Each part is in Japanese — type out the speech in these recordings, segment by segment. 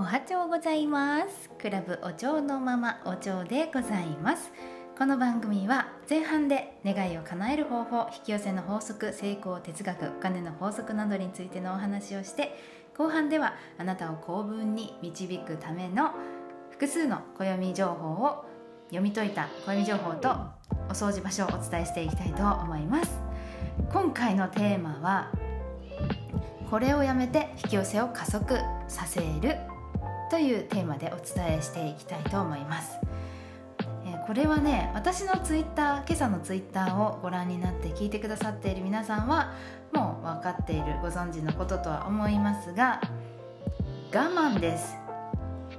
おはようございます。クラブお蝶のままお蝶でございます。この番組は前半で願いを叶える方法引き寄せの法則成功哲学お金の法則などについてのお話をして後半ではあなたを幸運に導くための複数の暦情報を読み解いた暦情報とお掃除場所をお伝えしていきたいと思います。今回のテーマはこれをやめて引き寄せを加速させるというテーマでお伝えしていきたいと思います、え、これはね私のツイッター今朝のツイッターをご覧になって聞いてくださっている皆さんはもう分かっているご存知のこととは思いますが我慢です。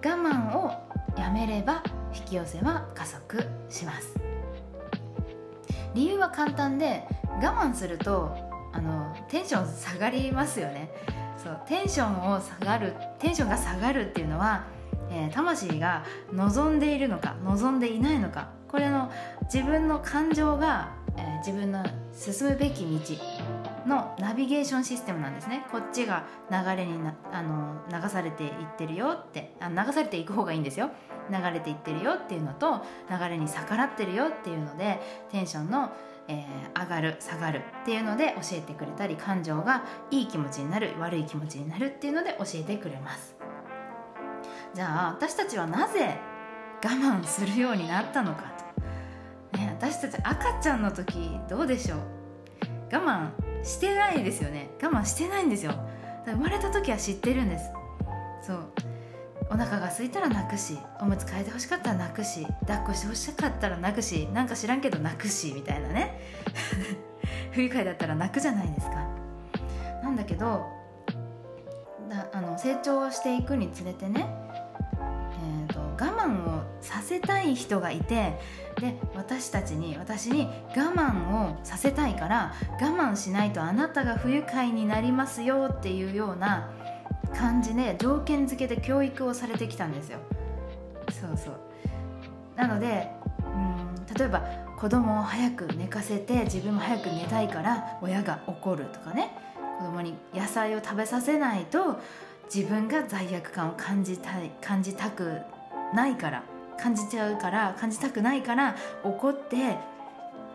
我慢をやめれば引き寄せは加速します。理由は簡単で我慢するとあのテンション下がりますよね。そうテンションを下がるテンションが下がるっていうのは、えー、魂が望んでいるのか望んでいないのか。これの自分の感情が、えー、自分の進むべき道のナビゲーションシステムなんですね。こっちが流れになあの流されていってるよってあ流されていく方がいいんですよ。流れていってるよっていうのと流れに逆らってるよっていうのでテンションのえー、上がる下がるっていうので教えてくれたり感情がいい気持ちになる悪い気持ちになるっていうので教えてくれます。じゃあ私たちはなぜ我慢するようになったのかと、ね、私たち赤ちゃんの時どうでしょう？我慢してないですよね。我慢してないんですよ。生まれた時は知ってるんです。そう。お腹が空いたら泣くしおむつ替えてほしかったら泣くし抱っこしてほしかったら泣くしなんか知らんけど泣くしみたいなね。不愉快だったら泣くじゃないですか。なんだけどだあの成長していくにつれてね、えーと、我慢をさせたい人がいてで私たちに私に我慢をさせたいから我慢しないとあなたが不愉快になりますよっていうような感じで条件付けで教育をされてきたんですよ。そうそう。なのでうん例えば子供を早く寝かせて自分も早く寝たいから親が怒るとかね。子供に野菜を食べさせないと自分が罪悪感を感じたい感じたくないから感じちゃうから感じたくないから怒って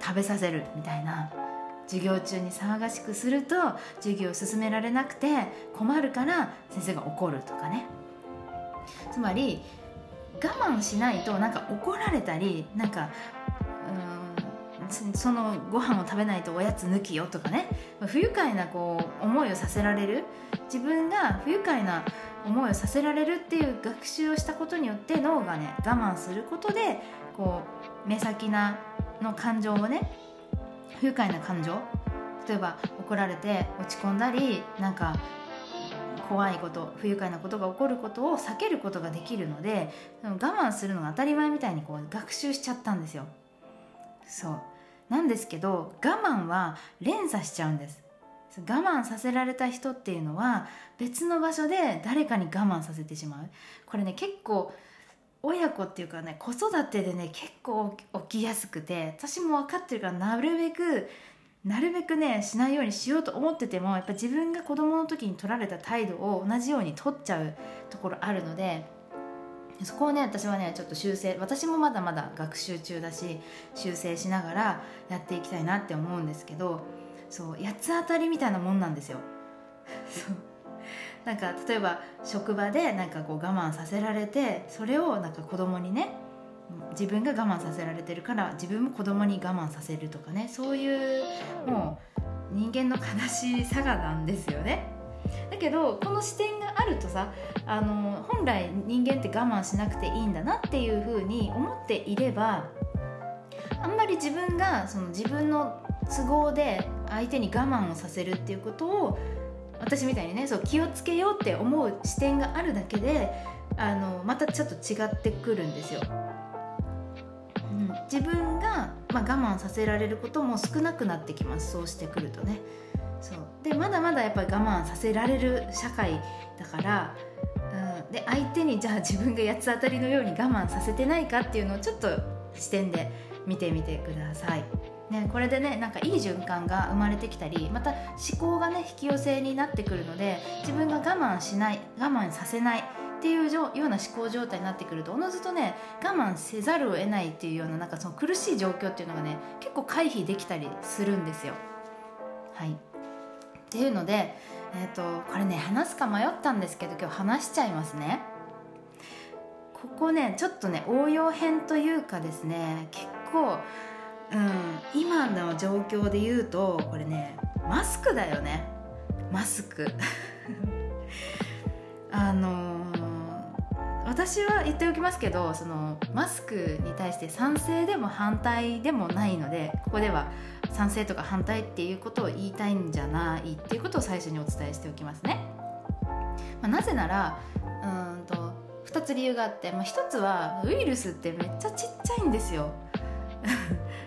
食べさせるみたいな。授業中に騒がしくすると授業を進められなくて困るから先生が怒るとかね。つまり我慢しないとなんか怒られたりなんかそのご飯を食べないとおやつ抜きよとかね。不愉快なこう思いをさせられる。自分が不愉快な思いをさせられるっていう学習をしたことによって脳がね我慢することでこう目先なの感情をね不愉快な感情？例えば怒られて落ち込んだりなんか怖いこと不愉快なことが起こることを避けることができるので我慢するのが当たり前みたいにこう学習しちゃったんですよ。そう。なんですけど我慢は連鎖しちゃうんです。我慢させられた人っていうのは別の場所で誰かに我慢させてしまう。これね結構親子っていうかね子育てでね結構起きやすくて私も分かってるからなるべくなるべくねしないようにしようと思っててもやっぱ自分が子供の時に取られた態度を同じように取っちゃうところあるのでそこをね私はねちょっと修正私もまだまだ学習中だし修正しながらやっていきたいなって思うんですけどそう八つ当たりみたいなもんなんですよ。なんか例えば職場でなんかこう我慢させられてそれをなんか子供にね自分が我慢させられてるから自分も子供に我慢させるとかねそういうもう人間の悲しさがなんですよね。だけどこの視点があるとさあの本来人間って我慢しなくていいんだなっていうふうに思っていればあんまり自分がその自分の都合で相手に我慢をさせるっていうことを私みたいにねそう気をつけようって思う視点があるだけであのまたちょっと違ってくるんですよ。うん、自分が、まあ、我慢させられることも少なくなってきますそうしてくるとね。そうでまだまだやっぱり我慢させられる社会だから、うん、で相手にじゃあ自分が八つ当たりのように我慢させてないかっていうのをちょっと視点で見てみてください。ね、これでねなんかいい循環が生まれてきたりまた思考がね引き寄せになってくるので自分が我慢しない我慢させないっていうような思考状態になってくるとおのずとね我慢せざるを得ないっていうようななんかその苦しい状況っていうのがね結構回避できたりするんですよ。はいっていうので、えーと、これね話すか迷ったんですけど今日話しちゃいますね。ここねちょっとね応用編というかですね結構、うん、今の状況で言うとこれねマスクだよねマスク あのー、私は言っておきますけどそのマスクに対して賛成でも反対でもないのでここでは賛成とか反対っていうことを言いたいんじゃないっていうことを最初にお伝えしておきますね。まあ、なぜならうんと2つ理由があって、まあ、1つはウイルスってめっちゃちっちゃいんですよ。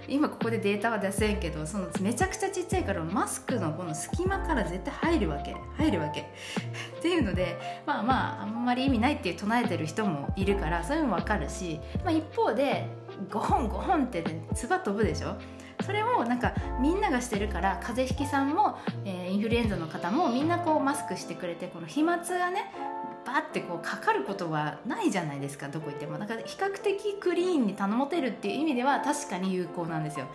今ここでデータは出せんけどそのめちゃくちゃちっちゃいからマスクのこの隙間から絶対入るわけ。入るわけ。っていうのでまあまああんまり意味ないって唱えてる人もいるからそういうのも分かるし、まあ、一方で5本5本ってね唾飛ぶでしょ？それをなんかみんながしてるから風邪ひきさんも、えー、インフルエンザの方もみんなこうマスクしてくれてこの飛沫がねバッてこうかかることはないじゃないですかどこ行っても。だから比較的クリーンに頼もてるっていう意味では確かに有効なんですよ。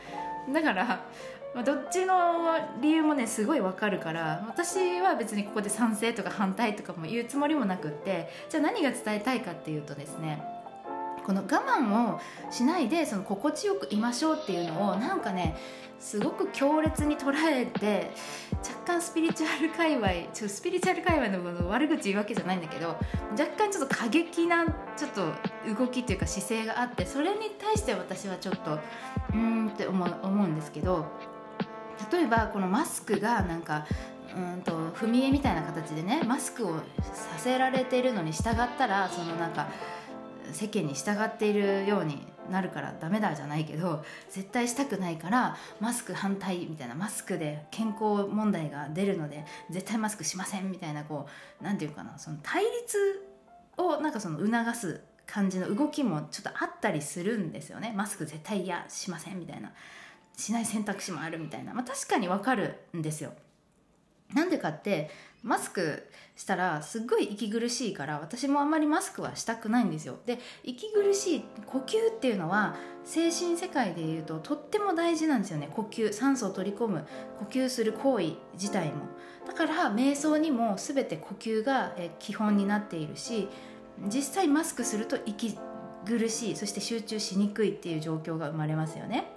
だからま、どっちの理由もねすごいわかるから私は別にここで賛成とか反対とかも言うつもりもなくってじゃあ何が伝えたいかっていうとですねこの我慢をしないでその心地よくいましょうっていうのをなんかねすごく強烈に捉えて若干スピリチュアル界隈ちょスピリチュアル界隈の悪口言うわけじゃないんだけど若干ちょっと過激なちょっと動きというか姿勢があってそれに対して私はちょっとうーんって思う思うんですけど例えばこのマスクがなんかうんと踏み絵みたいな形でねマスクをさせられているのに従ったらそのなんか世間に従っているようになるからダメだじゃないけど絶対したくないからマスク反対みたいなマスクで健康問題が出るので絶対マスクしませんみたいなこう何て言うかなその対立をなんかその促す感じの動きもちょっとあったりするんですよね。マスク絶対嫌しませんみたいなしない選択肢もあるみたいな、まあ、確かにわかるんですよ。なんでかってマスクしたらすっごい息苦しいから私もあんまりマスクはしたくないんですよ。で息苦しい呼吸っていうのは精神世界でいうととっても大事なんですよね。呼吸酸素を取り込む呼吸する行為自体も。だから瞑想にも全て呼吸が基本になっているし実際マスクすると息苦しいそして集中しにくいっていう状況が生まれますよね。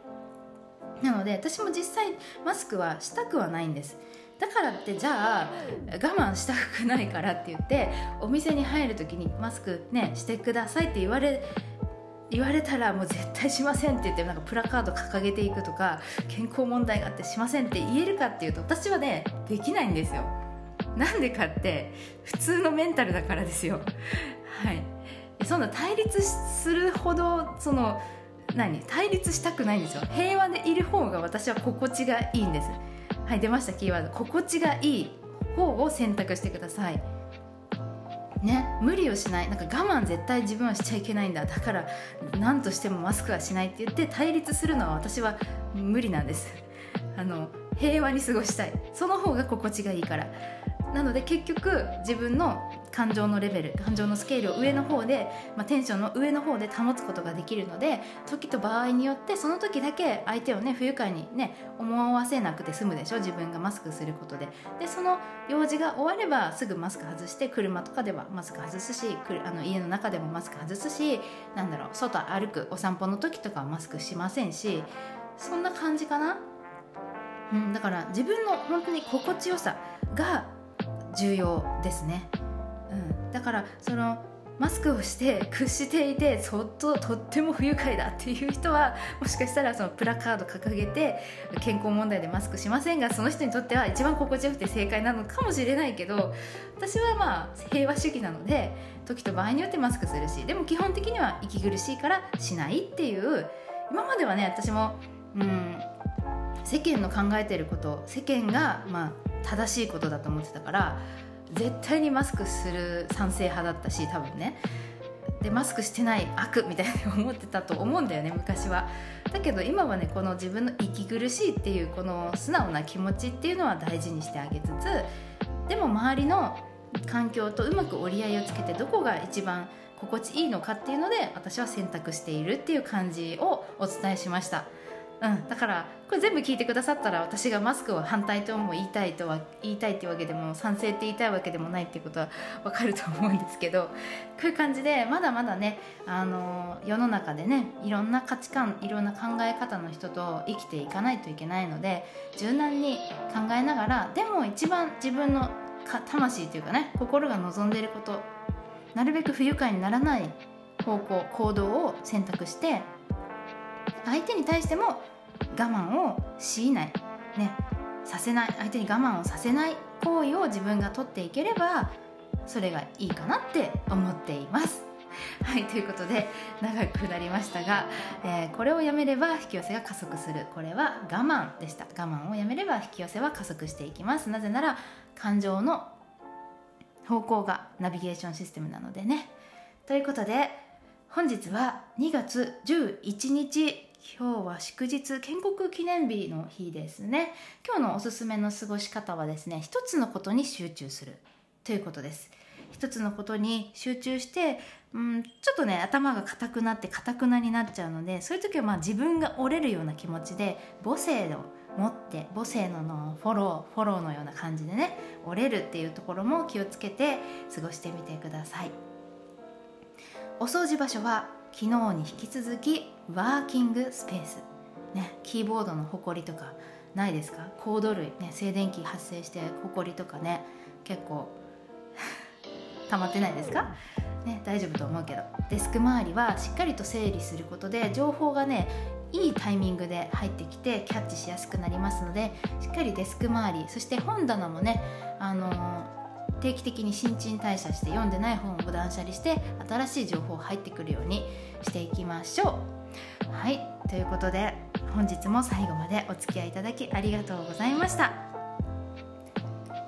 なので私も実際マスクはしたくはないんです。だからってじゃあ我慢したくないからって言ってお店に入る時にマスクねしてくださいって言われ言われたらもう絶対しませんって言ってなんかプラカード掲げていくとか健康問題があってしませんって言えるかっていうと私はねできないんですよ。なんでかって普通のメンタルだからですよ。はい。そんな対立するほどその何？対立したくないんですよ。平和でいる方が私は心地がいいんです。はい出ました。キーワード。心地がいい方を選択してください。ね無理をしない。なんか我慢絶対自分はしちゃいけないんだ。だから何としてもマスクはしないって言って対立するのは私は無理なんです。あの平和に過ごしたい。その方が心地がいいから。なので結局自分の感情のレベル感情のスケールを上の方で、まあ、テンションの上の方で保つことができるので時と場合によってその時だけ相手をね不愉快にね思わせなくて済むでしょ自分がマスクすることで。でその用事が終わればすぐマスク外して車とかではマスク外すしあの家の中でもマスク外すしなんだろう外歩くお散歩の時とかはマスクしませんしそんな感じかな、うん、だから自分の本当に心地よさが重要ですね、うん、だからそのマスクをして屈していてそっととっても不愉快だっていう人はもしかしたらそのプラカード掲げて健康問題でマスクしませんがその人にとっては一番心地よくて正解なのかもしれないけど私はまあ平和主義なので時と場合によってマスクするしでも基本的には息苦しいからしないっていう今まではね私もうん世間の考えてること世間がまあ正しいことだと思ってたから絶対にマスクする賛成派だったし多分ねでマスクしてない悪みたいに思ってたと思うんだよね昔はだけど今はねこの自分の息苦しいっていうこの素直な気持ちっていうのは大事にしてあげつつでも周りの環境とうまく折り合いをつけてどこが一番心地いいのかっていうので私は選択しているっていう感じをお伝えしました。うん、だからこれ全部聞いてくださったら私がマスクを反対とも言いたいとは言いたいっていうわけでも賛成って言いたいわけでもないっていうことは分かると思うんですけどこういう感じでまだまだねあの世の中でねいろんな価値観いろんな考え方の人と生きていかないといけないので柔軟に考えながらでも一番自分の魂というかね心が望んでいることなるべく不愉快にならない方向行動を選択して相手に対しても我慢をしない、ね、させない。相手に我慢をさせない行為を自分がとっていければそれがいいかなって思っています。はいということで長くなりましたが、えー、これをやめれば引き寄せが加速する。これは我慢でした。我慢をやめれば引き寄せは加速していきます。なぜなら感情の方向がナビゲーションシステムなのでね。ということで本日は2月11日今日は祝日建国記念日の日ですね。今日のおすすめの過ごし方はですね一つのことに集中するということです。一つのことに集中して、うん、ちょっとね頭が硬くなって硬くなになっちゃうのでそういう時はまあ自分が折れるような気持ちで母性を持って母性ののフォローフォローのような感じでね折れるっていうところも気をつけて過ごしてみてください。お掃除場所は昨日に引き続きワーキングスペース、ね、キーボードのほこりとかないですか？コード類、ね、静電気発生してほこりとかね結構 溜まってないですか、ね、大丈夫と思うけど。デスク周りはしっかりと整理することで情報がねいいタイミングで入ってきてキャッチしやすくなりますのでしっかりデスク周りそして本棚もね、あのー、定期的に新陳代謝して読んでない本を断捨離して新しい情報入ってくるようにしていきましょう。はいということで本日も最後までお付き合いいただきありがとうございました。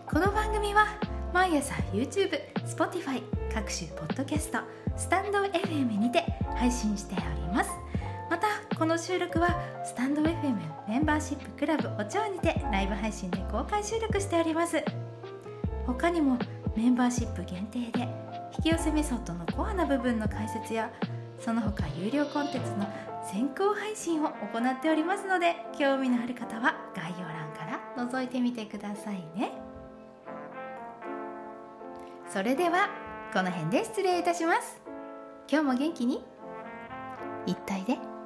この番組は毎朝 YouTube、Spotify 各種ポッドキャストスタンド FM にて配信しております。またこの収録はスタンド FM メンバーシップクラブお茶にてライブ配信で公開収録しております。他にもメンバーシップ限定で引き寄せメソッドのコアな部分の解説やその他有料コンテンツの先行配信を行っておりますので興味のある方は概要欄から覗いてみてくださいね。それではこの辺で失礼いたします。今日も元気に。一体で。